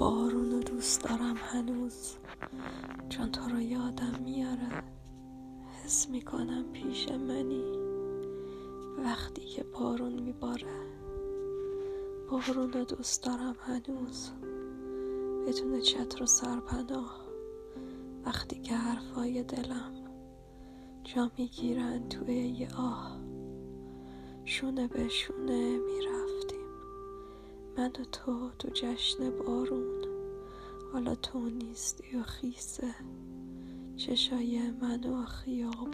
دوست دارم هنوز. چون تو رو یادم میاره. حس می‌کنم پیش منی. وقتی که بارون میباره. بارون رو دوست دارم هنوز. بدون چتر و سرپناه. وقتی که حرفای دلم جا می‌گیرن توی یه آه. شونه به شونه می‌رفتیم من و تو تو جشن بارون. حالا تو نیستی و خیسه. چشای من و خیابون